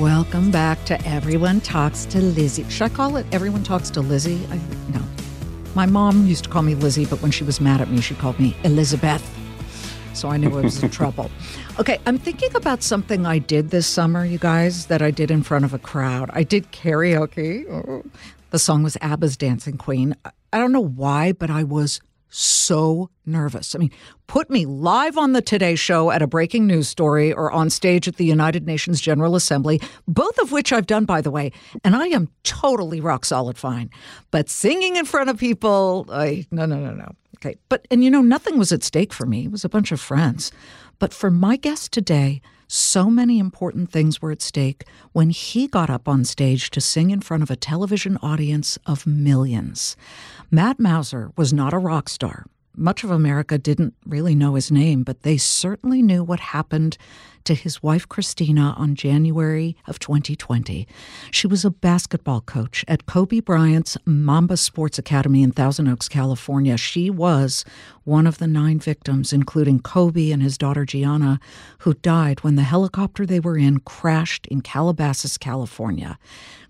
Welcome back to Everyone Talks to Lizzie. Should I call it Everyone Talks to Lizzie? I, no. My mom used to call me Lizzie, but when she was mad at me, she called me Elizabeth. So I knew I was in trouble. Okay, I'm thinking about something I did this summer, you guys, that I did in front of a crowd. I did karaoke. The song was ABBA's Dancing Queen. I don't know why, but I was so nervous. I mean, put me live on the Today Show at a breaking news story or on stage at the United Nations General Assembly, both of which I've done, by the way, and I am totally rock solid fine. But singing in front of people, I, no, no, no, no. Okay. But, and you know, nothing was at stake for me. It was a bunch of friends. But for my guest today, so many important things were at stake when he got up on stage to sing in front of a television audience of millions. Matt Mauser was not a rock star. Much of America didn't really know his name, but they certainly knew what happened to his wife Christina on January of 2020. She was a basketball coach at Kobe Bryant's Mamba Sports Academy in Thousand Oaks, California. She was one of the nine victims, including Kobe and his daughter Gianna, who died when the helicopter they were in crashed in Calabasas, California.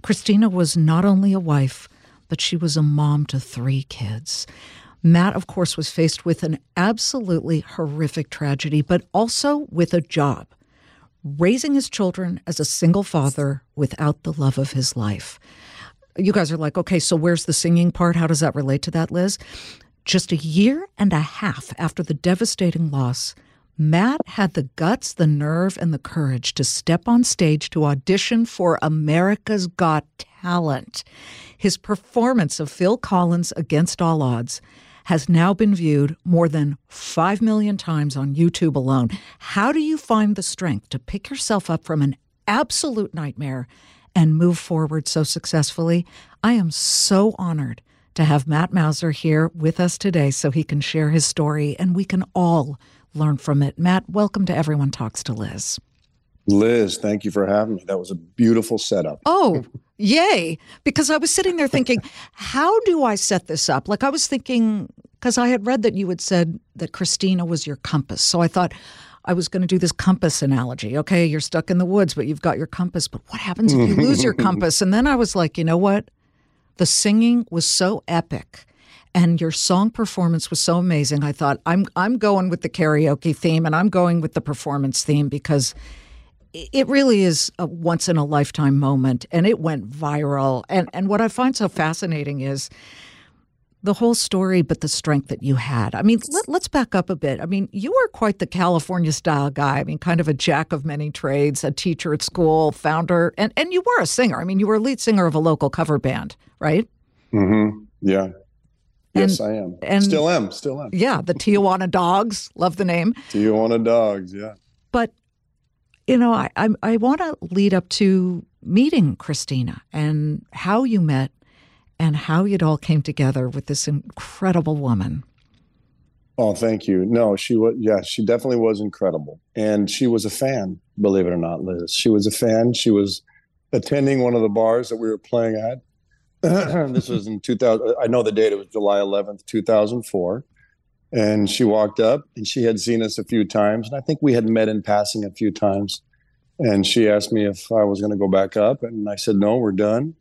Christina was not only a wife, but she was a mom to three kids. Matt, of course, was faced with an absolutely horrific tragedy, but also with a job raising his children as a single father without the love of his life. You guys are like, okay, so where's the singing part? How does that relate to that, Liz? Just a year and a half after the devastating loss, Matt had the guts, the nerve, and the courage to step on stage to audition for America's Got Talent. His performance of Phil Collins' Against All Odds has now been viewed more than 5 million times on YouTube alone. How do you find the strength to pick yourself up from an absolute nightmare and move forward so successfully? I am so honored to have Matt Mauser here with us today so he can share his story and we can all learn from it. Matt, welcome to Everyone Talks to Liz. Liz, thank you for having me. That was a beautiful setup. Oh, yay. Because I was sitting there thinking, how do I set this up? Like I was thinking, because I had read that you had said that Christina was your compass. So I thought I was going to do this compass analogy. Okay, you're stuck in the woods, but you've got your compass. But what happens if you lose your compass? And then I was like, you know what? The singing was so epic and your song performance was so amazing. I thought I'm I'm going with the karaoke theme and I'm going with the performance theme because it really is a once in a lifetime moment and it went viral and and what i find so fascinating is the whole story but the strength that you had i mean let, us back up a bit i mean you were quite the california style guy i mean kind of a jack of many trades a teacher at school founder and and you were a singer i mean you were a lead singer of a local cover band right mm-hmm yeah Yes, I am. And still am. Still am. Yeah, the Tijuana Dogs. Love the name. Tijuana Dogs. Yeah. You know, I I, I want to lead up to meeting Christina and how you met and how it all came together with this incredible woman. Oh, thank you. No, she was, yeah, she definitely was incredible. And she was a fan, believe it or not, Liz. She was a fan. She was attending one of the bars that we were playing at. this was in 2000. I know the date, it was July 11th, 2004. And she walked up and she had seen us a few times. And I think we had met in passing a few times. And she asked me if I was going to go back up. And I said, no, we're done.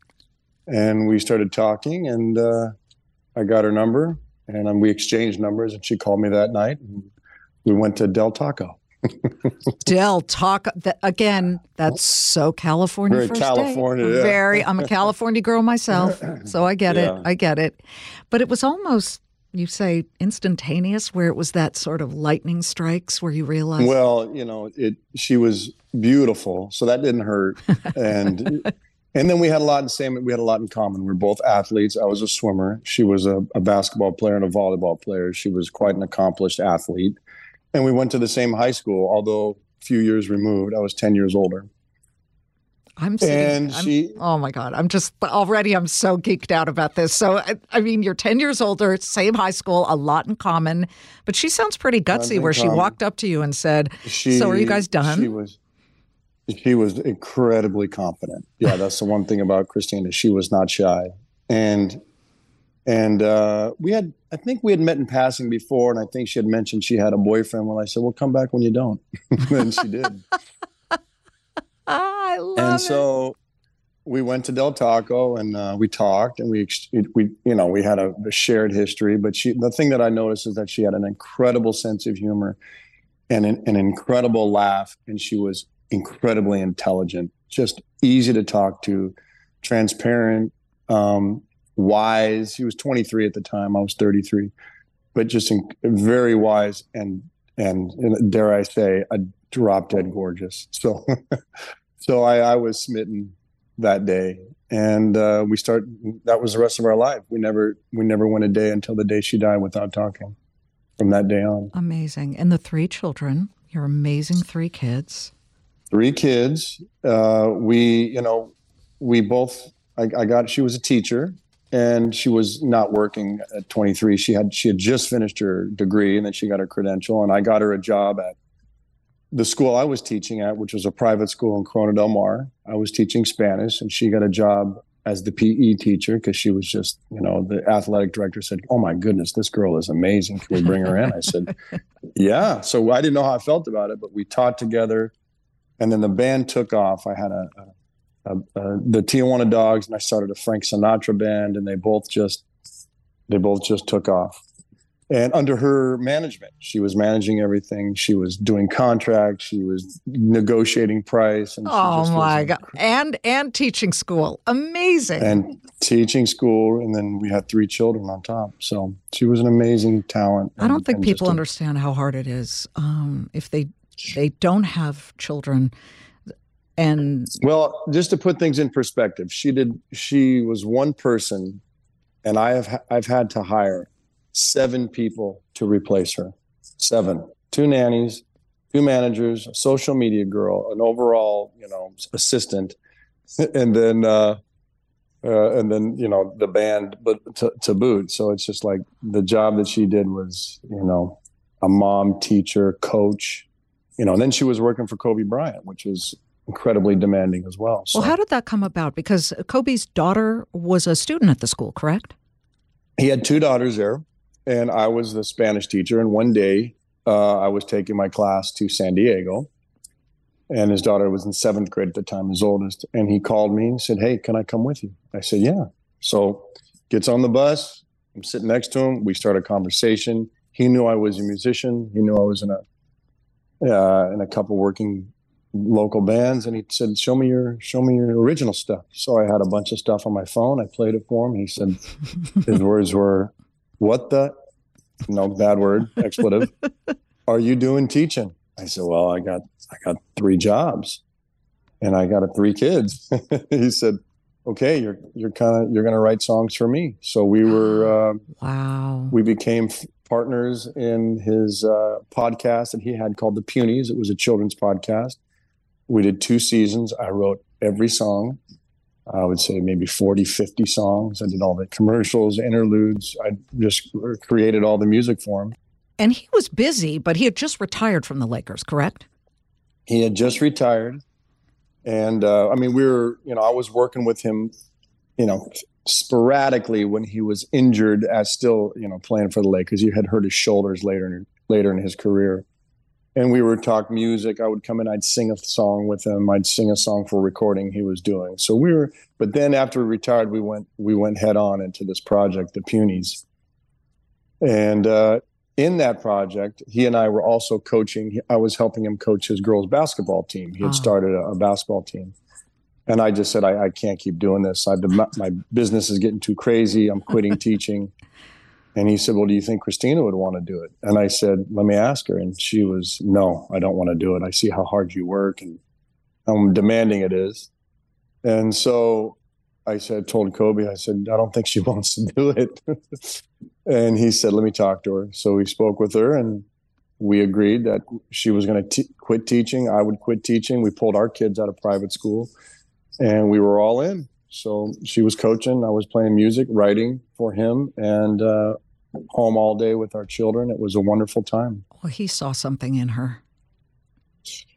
And we started talking and uh, I got her number and we exchanged numbers. And she called me that night. And we went to Del Taco. Del Taco. again, that's so California. Very California. Yeah. Very. I'm a California girl myself, so I get yeah. it. I get it. But it was almost you say instantaneous where it was that sort of lightning strikes where you realize well you know it she was beautiful so that didn't hurt. And and then we had a lot in same we had a lot in common. We we're both athletes. I was a swimmer. She was a, a basketball player and a volleyball player. She was quite an accomplished athlete. And we went to the same high school, although a few years removed. I was 10 years older. I'm sitting, And I'm- she- oh my God. I'm just already, I'm so geeked out about this. So, I, I mean, you're 10 years older, same high school, a lot in common, but she sounds pretty gutsy where she walked up to you and said, She, So are you guys done? She was, she was incredibly confident. Yeah, that's the one thing about Christina. She was not shy, and and uh, we had. I think we had met in passing before, and I think she had mentioned she had a boyfriend. When I said, "Well, come back when you don't," and she did. and it. so we went to Del Taco and uh, we talked and we we you know we had a, a shared history. But she the thing that I noticed is that she had an incredible sense of humor and an, an incredible laugh, and she was incredibly intelligent, just easy to talk to, transparent, um, wise. She was 23 at the time. I was 33, but just in, very wise and and, and dare I say, a drop dead gorgeous. So. so I, I was smitten that day. And uh, we start that was the rest of our life. We never we never went a day until the day she died without talking from that day on. Amazing. And the three children, your amazing three kids. three kids. Uh, we you know we both I, I got she was a teacher and she was not working at 23 she had she had just finished her degree and then she got her credential and i got her a job at the school i was teaching at which was a private school in corona del mar i was teaching spanish and she got a job as the pe teacher because she was just you know the athletic director said oh my goodness this girl is amazing. Can we bring her in? I said yeah. So i didn't know how i felt about it but we taught together and then the band took off. I had a, a uh, the Tijuana Dogs, and I started a Frank Sinatra band, and they both just they both just took off. And under her management, she was managing everything. She was doing contracts. She was negotiating price. And Oh my God. And and teaching school. Amazing. And teaching school, and then we had three children on top. So she was an amazing talent. I don't think people understand how hard it is um, if they they don't have children. And Well, just to put things in perspective, she did. She was one person, and I have I've had to hire seven people to replace her. Seven, two nannies, two managers, a social media girl, an overall you know assistant, and then uh, uh, and then you know the band, but to, to boot. So it's just like the job that she did was you know a mom, teacher, coach, you know. And then she was working for Kobe Bryant, which was incredibly demanding as well. So well, how did that come about? Because Kobe's daughter was a student at the school, correct? he had two daughters there, and I was the Spanish teacher. And one day, uh, I was taking my class to San Diego, and his daughter was in seventh grade at the time, his oldest. And he called me and said, "Hey, can I come with you?" I said, "Yeah." So gets on the bus. I'm sitting next to him. We start a conversation. He knew I was a musician. He knew I was in a uh, in a couple working local bands, and he said, "Show me your show me your original stuff." So I had a bunch of stuff on my phone. I played it for him. He said, his words were, "What the? No bad word, expletive. Are you doing teaching?" I said, "Well, I got I got three jobs, and I got three kids." he said, "Okay, you're you're kind of you're going to write songs for me." So we were uh, Wow. we became f- partners in his uh, podcast that he had called The Punies. It was a children's podcast. We did two seasons. I wrote every song. I would say maybe 40, 50 songs. I did all the commercials, interludes. I just created all the music for him. And he was busy, but he had just retired from the Lakers, correct? He had just retired. And uh, I mean, we were, you know, I was working with him, you know, sporadically when he was injured as still, you know, playing for the Lakers. He had hurt his shoulders later in, later in his career. And we would talk music. I would come in, I'd sing a song with him. I'd sing a song for a recording he was doing. So we were, but then after we retired, we went, we went head on into this project, the Punies. And uh, in that project, he and I were also coaching. I was helping him coach his girls' basketball team. He had Oh. started a, a basketball team. And I just said, I, I can't keep doing this. I, my, my business is getting too crazy. I'm quitting teaching. And he said, Well, do you think Christina would want to do it? And I said, Let me ask her. And she was, No, I don't want to do it. I see how hard you work and how demanding it is. And so I said, told Kobe, I said, I don't think she wants to do it. and he said, Let me talk to her. So we spoke with her and we agreed that she was going to quit teaching. I would quit teaching. We pulled our kids out of private school, and we were all in. So she was coaching. I was playing music, writing for him, and uh, home all day with our children. It was a wonderful time. Well, he saw something in her.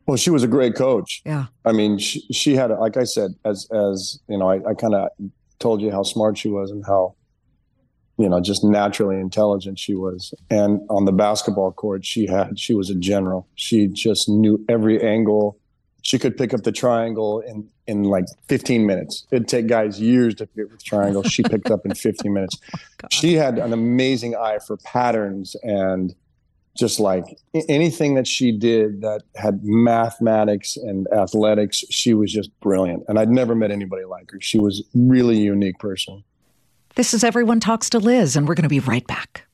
Well, she was a great coach. Yeah. I mean, she, she had, like I said, as as you know, I, I kind of told you how smart she was and how you know just naturally intelligent she was and on the basketball court she had she was a general she just knew every angle she could pick up the triangle in in like 15 minutes. It'd take guys years to pick up the triangle she picked up in 15 minutes. Oh she had an amazing eye for patterns and just like anything that she did that had mathematics and athletics she was just brilliant. And i'd never met anybody like her. She was really a unique person. This is Everyone Talks to Liz, and we're going to be right back.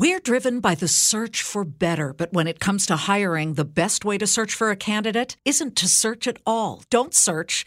We're driven by the search for better, but when it comes to hiring, the best way to search for a candidate isn't to search at all. Don't search,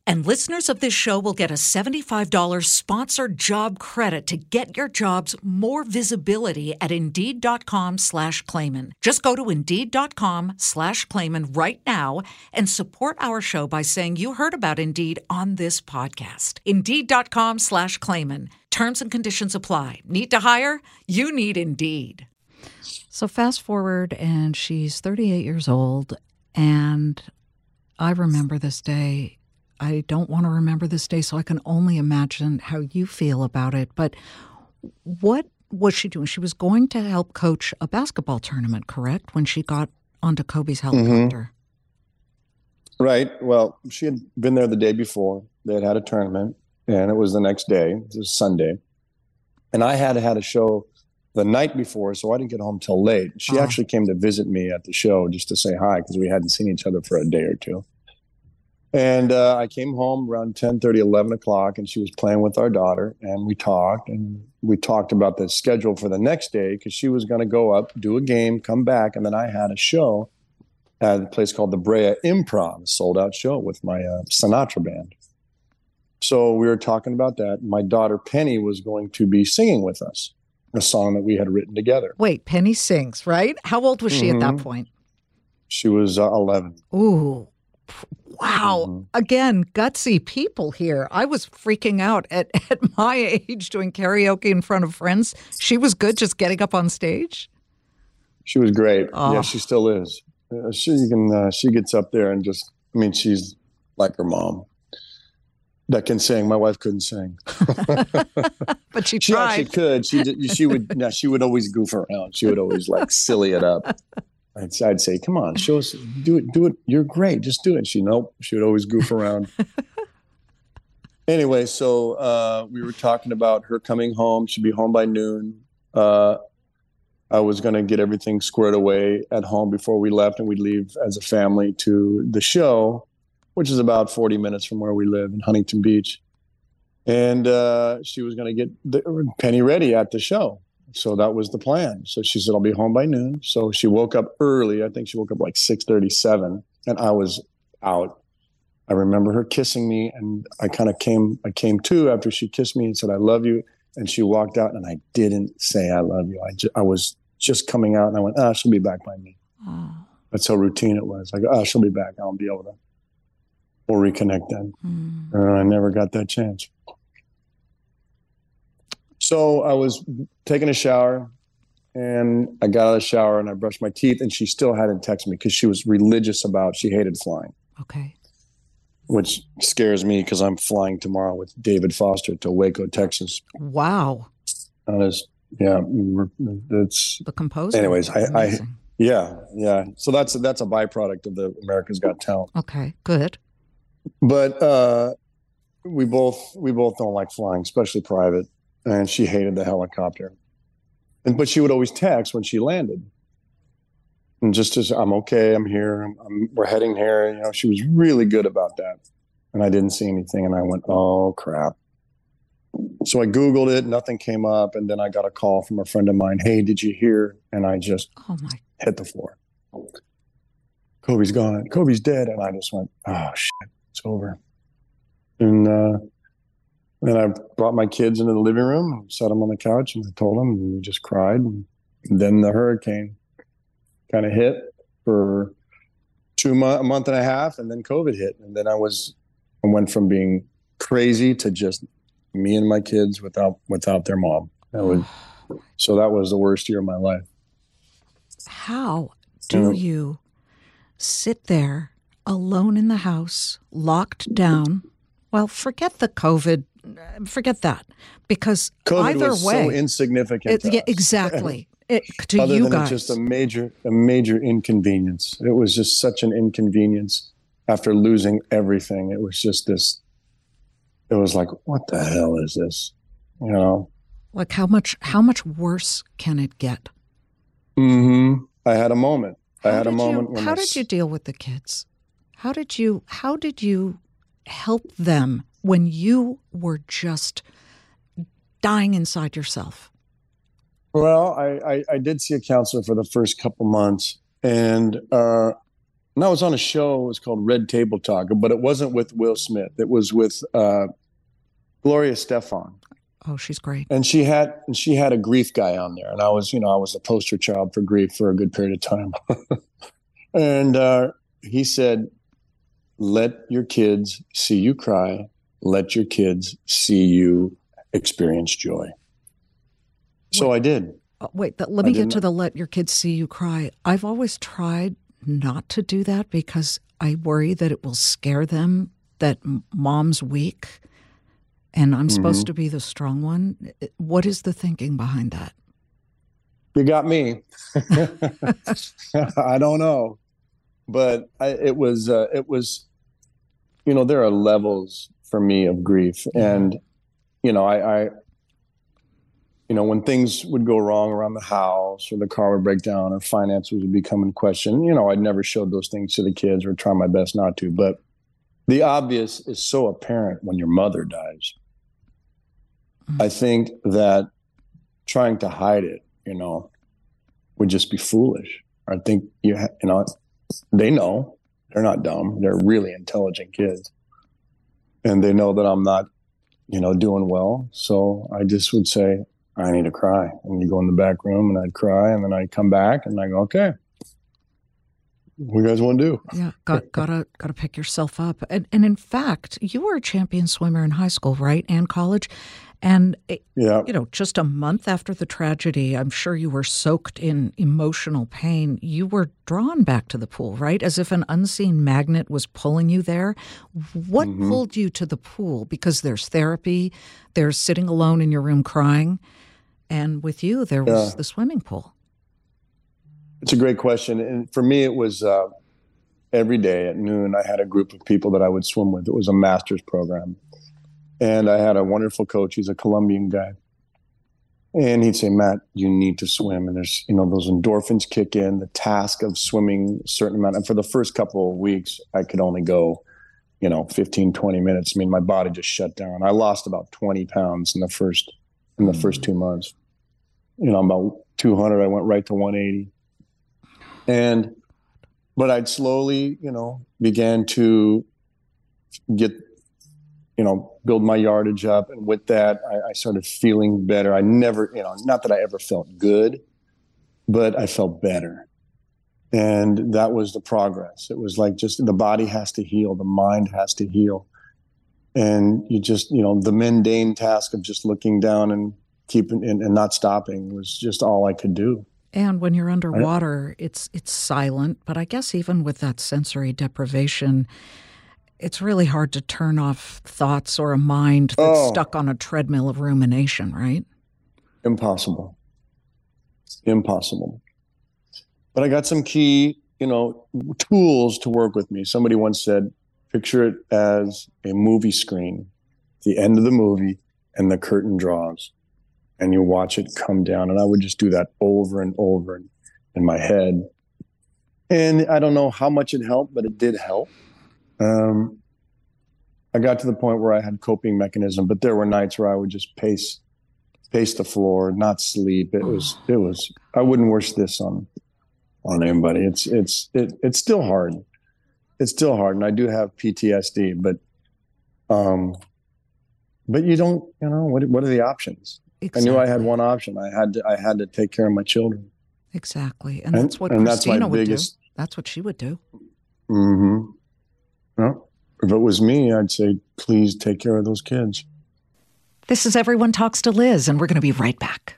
And listeners of this show will get a $75 sponsored job credit to get your jobs more visibility at Indeed.com slash Claman. Just go to Indeed.com slash Claman right now and support our show by saying you heard about Indeed on this podcast. Indeed.com slash Claman. Terms and conditions apply. Need to hire? You need Indeed. So fast forward, and she's 38 years old. And I remember this day. I don't want to remember this day, so I can only imagine how you feel about it. But what was she doing? She was going to help coach a basketball tournament, correct? When she got onto Kobe's mm-hmm. helicopter. Mm-hmm. Right. Well, she had been there the day before. They had had a tournament, and it was the next day. It was Sunday, and I had had a show the night before, so I didn't get home till late. She uh-huh. actually came to visit me at the show just to say hi because we hadn't seen each other for a day or two. And uh, I came home around 10, 30, 11 o'clock, and she was playing with our daughter. And we talked, and we talked about the schedule for the next day because she was going to go up, do a game, come back. And then I had a show at a place called the Brea Improv, sold out show with my uh, Sinatra band. So we were talking about that. My daughter Penny was going to be singing with us a song that we had written together. Wait, Penny sings, right? How old was she mm-hmm. at that mm-hmm. point? She was uh, 11. Ooh. Wow. Mm-hmm. Again, gutsy people here. I was freaking out at, at my age doing karaoke in front of friends. She was good just getting up on stage. She was great. Oh. Yeah, she still is. Uh, she can. Uh, she gets up there and just. I mean, she's like her mom that can sing. My wife couldn't sing, but she she tried. She could. She did, she would. No, she would always goof around. She would always like silly it up. I'd, I'd say, "Come on, show us. Do it. Do it. You're great. Just do it." She nope. She would always goof around. anyway, so uh, we were talking about her coming home. She'd be home by noon. Uh, I was going to get everything squared away at home before we left, and we'd leave as a family to the show which is about 40 minutes from where we live in Huntington Beach. And uh, she was going to get the, Penny ready at the show. So that was the plan. So she said, I'll be home by noon. So she woke up early. I think she woke up like 637 and I was out. I remember her kissing me and I kind of came, I came to after she kissed me and said, I love you. And she walked out and I didn't say, I love you. I, ju- I was just coming out and I went, ah, she'll be back by me. Oh. That's how routine it was. I go, ah, she'll be back. I'll be able to we'll reconnect then. Mm. And I never got that chance. So I was taking a shower and I got out of the shower and I brushed my teeth and she still hadn't texted me because she was religious about she hated flying. Okay. Which scares me because I'm flying tomorrow with David Foster to Waco, Texas. Wow. That is, yeah, it's the composer. Anyways, I, I, yeah, yeah. So that's that's a byproduct of the America's Got Talent. Okay, good but uh, we both we both don't like flying, especially private. And she hated the helicopter. And but she would always text when she landed. and just as I'm okay, I'm here, I'm, I'm, we're heading here. You know, she was really good about that, and I didn't see anything, and I went, oh crap. So I Googled it, nothing came up, and then I got a call from a friend of mine. Hey, did you hear? And I just Oh my. hit the floor. Kobe's gone. Kobe's dead, and I just went, oh shit, it's over. And uh, then I brought my kids into the living room, sat them on the couch, and I told them, and we just cried. And then the hurricane kind of hit for two month, a month and a half, and then COVID hit, and then I was, I went from being crazy to just me and my kids without without their mom. That was so that was the worst year of my life. How do you sit there alone in the house, locked down? Well, forget the COVID, forget that, because COVID either was way, so insignificant. it, yeah, exactly. It, to Other you than guys, just a major, a major inconvenience. It was just such an inconvenience after losing everything. It was just this. It was like, what the hell is this? You know. like how much how much worse can it get? Mm-hmm. I had a moment. I had a moment. You, when how I did you deal with the kids? How did you how did you help them when you were just dying inside yourself? Well, I, I, I did see a counselor for the first couple months, and uh, and I was on a show. It was called Red Table Talk, but it wasn't with Will Smith. It was with uh, Gloria Estefan, Oh, she's great. and she had and she had a grief guy on there, and I was you know I was a poster child for grief for a good period of time, and uh, he said, "Let your kids see you cry. Let your kids see you experience joy." So I did. Uh, wait, let me get to the let your kids see you cry. I've always tried not to do that because I worry that it will scare them that mom's weak and I'm supposed to be the strong one. What is the thinking behind that? You got me. I don't know, but I, it was uh, it was, you know, there are levels for me of grief, and you know, I, I, you know, when things would go wrong around the house, or the car would break down, or finances would become in question, you know, I'd never showed those things to the kids, or try my best not to. But the obvious is so apparent when your mother dies. Mm. I think that trying to hide it, you know, would just be foolish. I think you, ha- you know, they know they're not dumb. They're really intelligent kids, and they know that I'm not, you know, doing well. So I just would say, I need to cry, and you go in the back room, and I'd cry, and then I'd come back, and I go, okay, what you guys want to do? Yeah, got gotta gotta pick yourself up. And and in fact, you were a champion swimmer in high school, right, and college, and eh, Yeah, you know, just a month after the tragedy, I'm sure you were soaked in emotional pain. You were drawn back to the pool, right, as if an unseen magnet was pulling you there. What Mm-hmm. pulled you to the pool? Because there's therapy, there's sitting alone in your room crying, and with you there was Yeah. the swimming pool. It's a great question. And for me, it was uh, every day at noon, I had a group of people that I would swim with. It was a master's program. And I had a wonderful coach. He's a Colombian guy. And he'd say, Matt, you need to swim. And there's, you know, those endorphins kick in, the task of swimming a certain amount. And for the first couple of weeks, I could only go, you know, 15, 20 minutes. I mean, my body just shut down. I lost about 20 pounds in the first, in the first mm. two months. You know, I'm about 200. I went right to 180 and but i'd slowly you know began to get you know build my yardage up. And with that I, I started feeling better. I never you know not that i ever felt good but i felt better. And that was the progress. It was like just the body has to heal the mind has to heal. And you just you know the mundane task of just looking down and keeping and, and not stopping was just all i could do. And when you're underwater, it's it's silent. But I guess even with that sensory deprivation, it's really hard to turn off thoughts or a mind that's Oh. stuck on a treadmill of rumination, right? impossible impossible but i got some key you know tools to work with me somebody once said picture it as a movie screen the end of the movie and the curtain draws and you watch it come down and i would just do that over and over in, in my head and I don't know how much it helped, but it did help. Um, I got to the point where I had coping mechanism, but there were nights where I would just pace, pace the floor, not sleep. It was, it was. I wouldn't wish this on, on anybody. It's, it's, it, it's still hard. It's still hard, and I do have PTSD, but, um, but you don't, you know, what, what are the options? Exactly. I knew I had one option. I had to, I had to take care of my children. Exactly, and, And- that's what and that's Christina would biggest- do. That's what she would do. Mm-hmm. No, if it was me, I'd say, please take care of those kids. This is Everyone Talks to Liz, and we're going to be right back.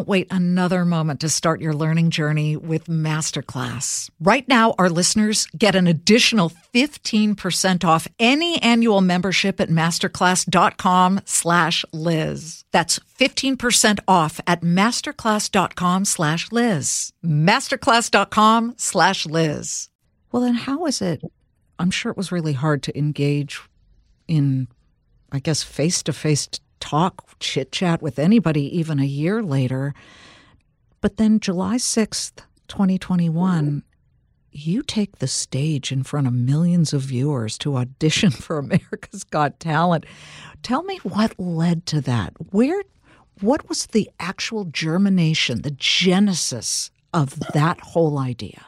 wait another moment to start your learning journey with Masterclass. Right now, our listeners get an additional 15% off any annual membership at masterclass.com slash Liz. That's 15% off at masterclass.com slash Liz. Masterclass.com slash Liz. Well, then how is it? I'm sure it was really hard to engage in, I guess, face to face talk, chit chat with anybody even a year later. But then July 6th, 2021, you take the stage in front of millions of viewers to audition for America's Got Talent. Tell me what led to that. Where what was the actual germination, the genesis of that whole idea?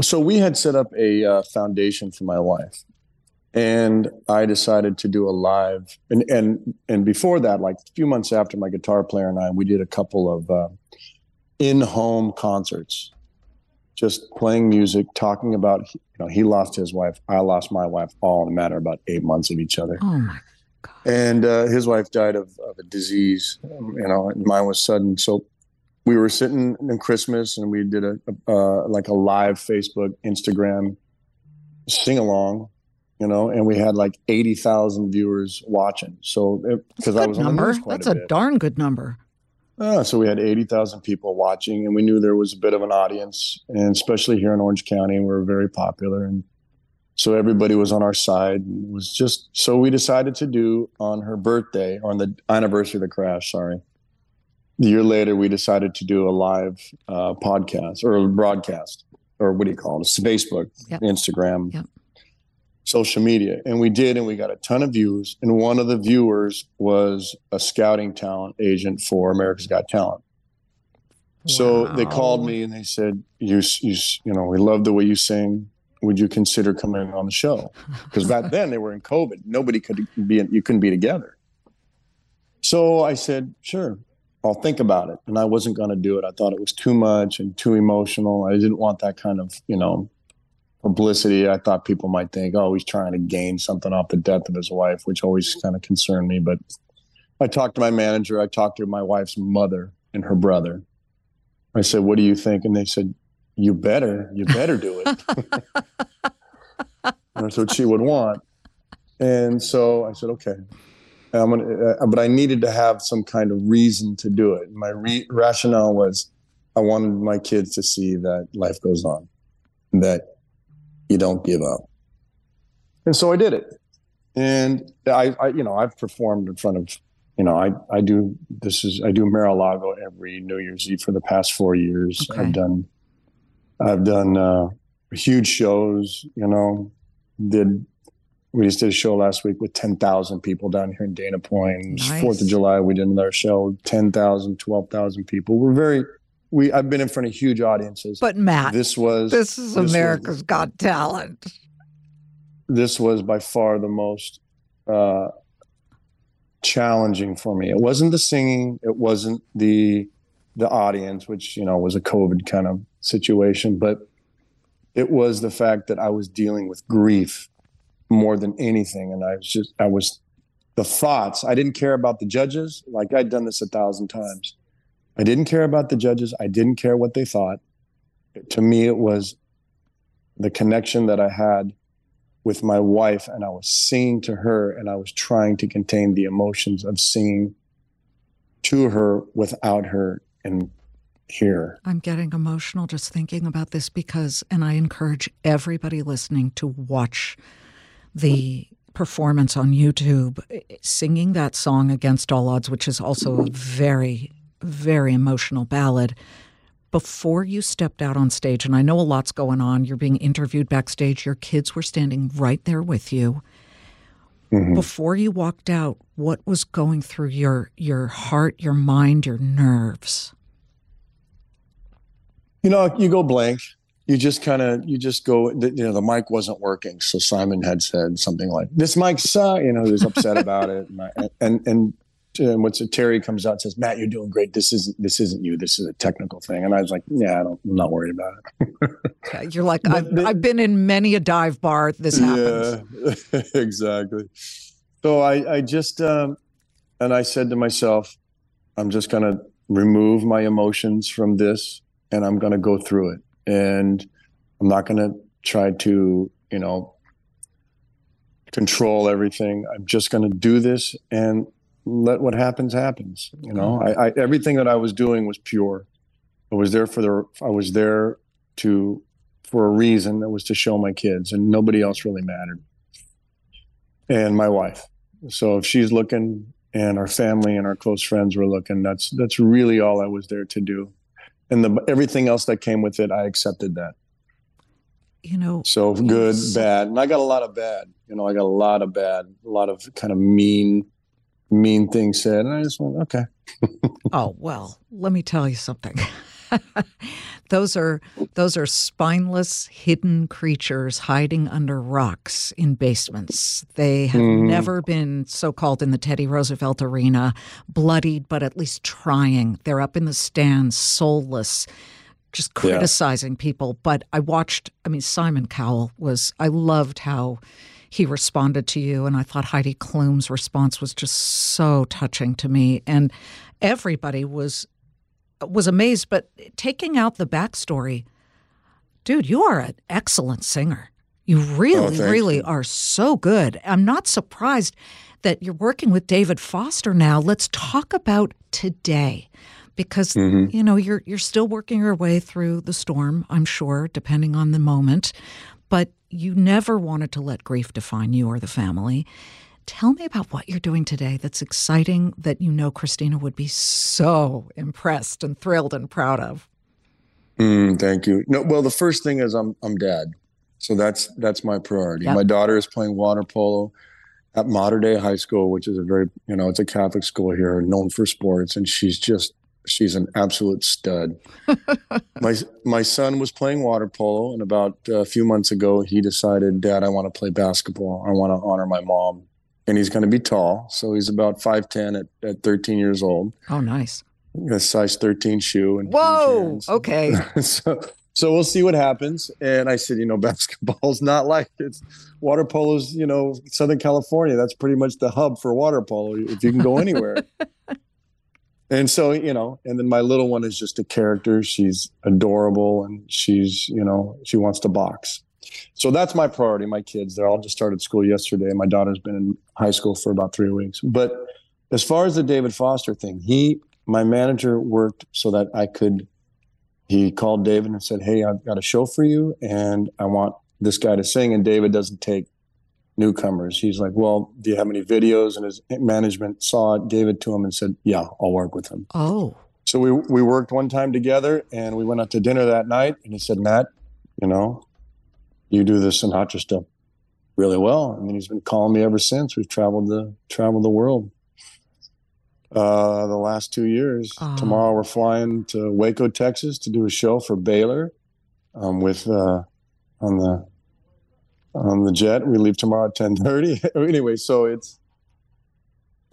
So we had set up a uh, foundation for my wife, and I decided to do a live. And and and before that, like a few months after my guitar player and I, we did a couple of uh, in-home concerts, just playing music, talking about. You know, he lost his wife, I lost my wife, all in a matter of about eight months of each other. Oh my god! and uh, his wife died of, of a disease you know and mine was sudden so we were sitting in christmas and we did a, a uh, like a live facebook instagram sing along you know and we had like 80,000 viewers watching so because i was on the news quite That's a a darn good number. uh, so we had 80,000 people watching and we knew there was a bit of an audience and especially here in orange county we were very popular and so everybody was on our side it was just so we decided to do on her birthday on the anniversary of the crash sorry a year later we decided to do a live uh, podcast or a broadcast or what do you call it it's facebook Yep. instagram Yep. Social media and we did and we got a ton of views and one of the viewers was a scouting talent agent for america's got talent. So they called me and they said you, you you know we love the way you sing. Would you consider coming on the show? Because back then they were in covid. Nobody could be in, you couldn't be together. So i said sure i'll think about it. And i wasn't going to do it. I thought it was too much and too emotional. I didn't want that kind of you know publicity i thought people might think oh he's trying to gain something off the death of his wife which always kind of concerned me but i talked to my manager i talked to my wife's mother and her brother. I said what do you think? And they said you better you better do it. That's what she would want. And so i said okay. I'm gonna, uh, but I needed to have some kind of reason to do it. My re- rationale was I wanted my kids to see that life goes on, that you don't give up. And so I did it. And I, I you know, I've performed in front of, you know, I, I do, this is, I do Mar-a-Lago every New Year's Eve for the past four years. Okay. I've done, I've done uh, huge shows, you know, did we just did a show last week with 10,000 people down here in Dana Point. Nice. 4th of July, we did another show, 10,000, 12,000 people. We're very, we I've been in front of huge audiences. But Matt, this was this is this America's was, Got Talent. This was by far the most uh, challenging for me. It wasn't the singing. It wasn't the the audience, which you know was a COVID kind of situation, but it was the fact that I was dealing with grief more than anything, and I was just I was the thoughts. I didn't care about the judges. Like I'd done this a thousand times. I didn't care about the judges. I didn't care what they thought. To me, it was the connection that I had with my wife, and I was singing to her, and I was trying to contain the emotions of singing to her without her in here. I'm getting emotional just thinking about this because, and I encourage everybody listening to watch the performance on YouTube singing that song Against All Odds, which is also a very, very emotional ballad. Before you stepped out on stage, and I know a lot's going on, you're being interviewed backstage, your kids were standing right there with you. Mm-hmm. Before you walked out, what was going through your your heart, your mind, your nerves? You know, you go blank you just kind of you just go you know the mic wasn't working so simon had said something like this mic sucks you know he was upset about it and I, and and, and what's it, terry comes out and says matt you're doing great. This isn't this isn't you. This is a technical thing. And i was like yeah I don't, i'm not worried about it. You're like I've, I've been in many a dive bar. This happens. yeah exactly. So i i just um and i said to myself i'm just going to remove my emotions from this and i'm going to go through it. And I'm not going to try to, you know, control everything. I'm just going to do this and let what happens happens. You know, I, I, everything that I was doing was pure. I was there for the. I was there to for a reason that was to show my kids, and nobody else really mattered. And my wife. So if she's looking, and our family and our close friends were looking, that's that's really all I was there to do and the everything else that came with it, I accepted that. You know, so good, bad, and I got a lot of bad. You know, I got a lot of bad, a lot of kind of mean, mean things said, and I just went, okay. oh well, let me tell you something. those are those are spineless hidden creatures hiding under rocks in basements. They have mm. never been so called in the Teddy Roosevelt arena, bloodied but at least trying. They're up in the stands, soulless, just criticizing yeah. people. But I watched I mean Simon Cowell was I loved how he responded to you and I thought Heidi Klum's response was just so touching to me and everybody was was amazed. But taking out the backstory, dude, you are an excellent singer. You really, oh, really you. are so good. I'm not surprised that you're working with David Foster now. Let's talk about today because mm-hmm. you know you're you're still working your way through the storm, I'm sure, depending on the moment, but you never wanted to let grief define you or the family. Tell me about what you're doing today that's exciting that you know Christina would be so impressed and thrilled and proud of. Mm, thank you. No, well, the first thing is I'm I'm dad, so that's that's my priority. Yep. My daughter is playing water polo at Mater Dei High School, which is a very you know it's a Catholic school here, known for sports, and she's just she's an absolute stud. my my son was playing water polo, and about uh, a few months ago, he decided, Dad, I want to play basketball. I want to honor my mom and he's going to be tall. So he's about 5'10 at, at 13 years old. Oh, nice. A size 13 shoe. And Whoa. Okay. so, so we'll see what happens. And I said, you know, basketball's not like it's water polo's, you know, Southern California. That's pretty much the hub for water polo if you can go anywhere. And so, you know, and then my little one is just a character. She's adorable and she's, you know, she wants to box so that's my priority. My kids, they're all just started school yesterday. My daughter's been in high school for about three weeks. But as far as the David Foster thing, he, my manager worked so that I could. He called David and said, "Hey, I've got a show for you, and I want this guy to sing." And David doesn't take newcomers. He's like, "Well, do you have any videos?" And his management saw it, gave it to him, and said, "Yeah, I'll work with him." Oh. So we we worked one time together, and we went out to dinner that night. And he said, "Matt, you know, you do this Sinatra stuff really well. I mean, he's been calling me ever since. We've traveled the traveled the world. Uh, the last two years. Oh. Tomorrow we're flying to Waco, Texas, to do a show for Baylor, um, with uh, on the on the jet. We leave tomorrow at ten thirty. anyway, so it's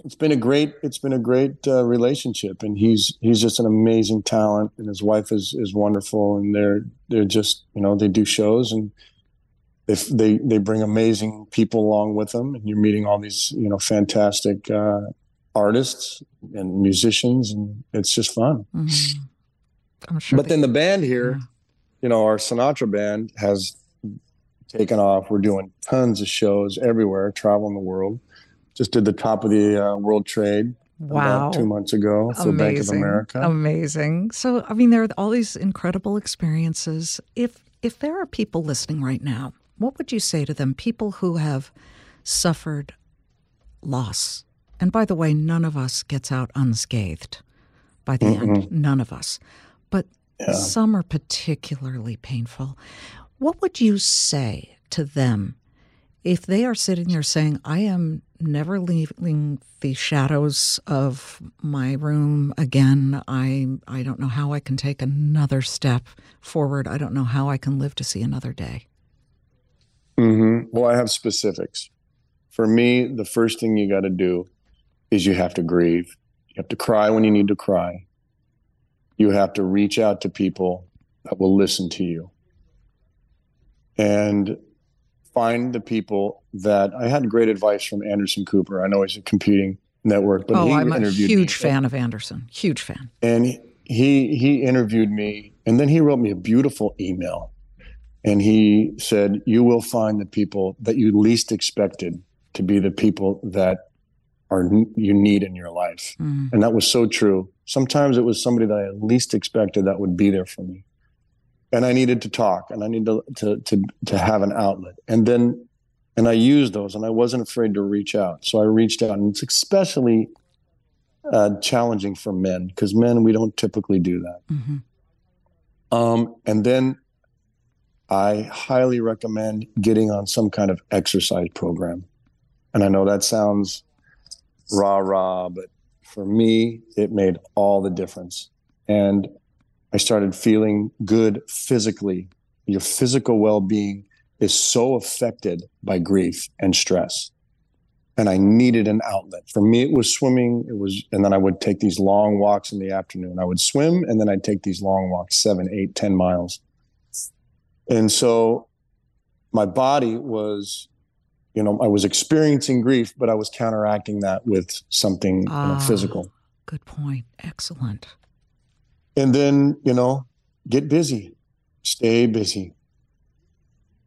it's been a great it's been a great uh, relationship, and he's he's just an amazing talent, and his wife is is wonderful, and they're they're just you know they do shows and. If they, they bring amazing people along with them, and you're meeting all these you know fantastic uh, artists and musicians, and it's just fun. Mhm. I'm sure. But they- then the band here, Yeah. you know, our Sinatra band has taken off. We're doing tons of shows everywhere, traveling the world. Just did the top of the uh, World Trade wow. about two months ago for Bank of America. Amazing. So, I mean, there are all these incredible experiences. If if there are people listening right now, what would you say to them? People who have suffered loss. And by the way, none of us gets out unscathed by the end. None of us. But some are particularly painful. What would you say to them if they are sitting there saying, I am never leaving the shadows of my room again. I I don't know how I can take another step forward. I don't know how I can live to see another day. hmm Well, I have specifics. For me, the first thing you got to do is you have to grieve. You have to cry when you need to cry. You have to reach out to people that will listen to you. And find the people that I had great advice from Anderson Cooper. I know he's a competing network, but oh, he I'm a huge fan of Anderson. Huge fan. and he he interviewed me and then he wrote me a beautiful email and he said you will find the people that you least expected to be the people that are you need in your life Mm. and that was so true sometimes it was somebody that i least expected that would be there for me and i needed to talk and i needed to to to, to have an outlet and then and i used those and i wasn't afraid to reach out so i reached out and it's especially uh, challenging for men because men we don't typically do that hmm um, and then I highly recommend getting on some kind of exercise program. And I know that sounds rah rah, but for me, it made all the difference. And I started feeling good physically. Your physical well being is so affected by grief and stress. And I needed an outlet. For me, it was swimming. It was, and then I would take these long walks in the afternoon. I would swim, and then I'd take these long walks, seven, eight, ten miles. And so, my body was, you know, I was experiencing grief, but I was counteracting that with something you know, Ah. physical. Good point. Excellent. And then, you know, get busy, stay busy.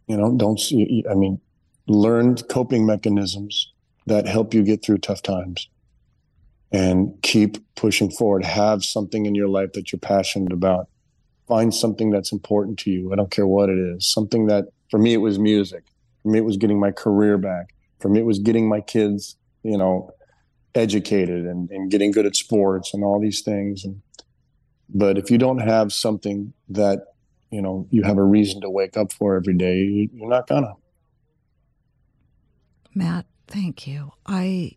You know, don't. see- I mean, learn coping mechanisms that help you get through tough times and keep pushing forward. Have something in your life that you're passionate about. Find something that's important to you. I don't care what it is. Something that, for me, it was music. For me, it was getting my career back. For me, it was getting my kids, you know, educated and, and getting good at sports and all these things. And, but if you don't have something that, you know, you have a reason to wake up for every day, you- you're not gonna. Matt, thank you. I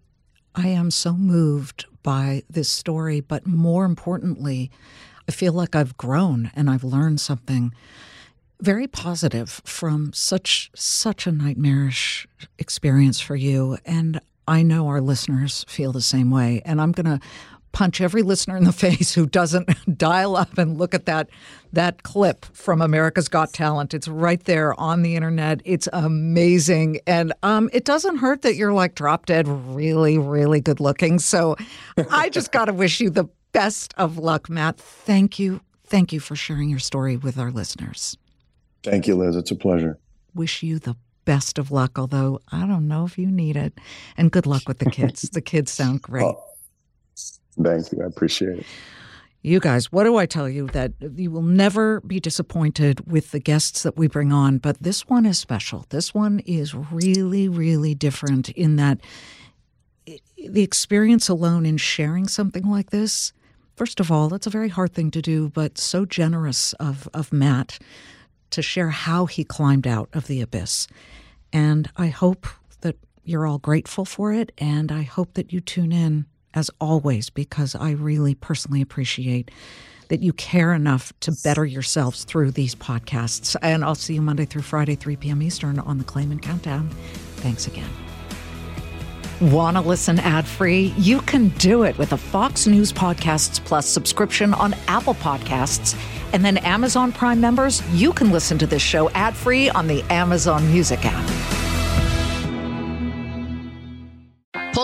I am so moved by this story, but more importantly, I feel like I've grown and I've learned something very positive from such such a nightmarish experience for you and I know our listeners feel the same way and I'm going to punch every listener in the face who doesn't dial up and look at that that clip from America's Got Talent. It's right there on the internet. It's amazing, and um, it doesn't hurt that you're like drop dead, really, really good looking. So, I just got to wish you the best of luck, Matt. Thank you, thank you for sharing your story with our listeners. Thank you, Liz. It's a pleasure. Wish you the best of luck. Although I don't know if you need it, and good luck with the kids. the kids sound great. Oh, thank you. I appreciate it. You guys, what do I tell you? That you will never be disappointed with the guests that we bring on, but this one is special. This one is really, really different in that the experience alone in sharing something like this, first of all, that's a very hard thing to do, but so generous of, of Matt to share how he climbed out of the abyss. And I hope that you're all grateful for it, and I hope that you tune in as always, because I really personally appreciate that you care enough to better yourselves through these podcasts. And I'll see you Monday through Friday, 3 p.m. Eastern on the Claman Countdown. Thanks again. Want to listen ad free? You can do it with a Fox News Podcasts Plus subscription on Apple Podcasts. And then Amazon Prime members, you can listen to this show ad free on the Amazon Music app.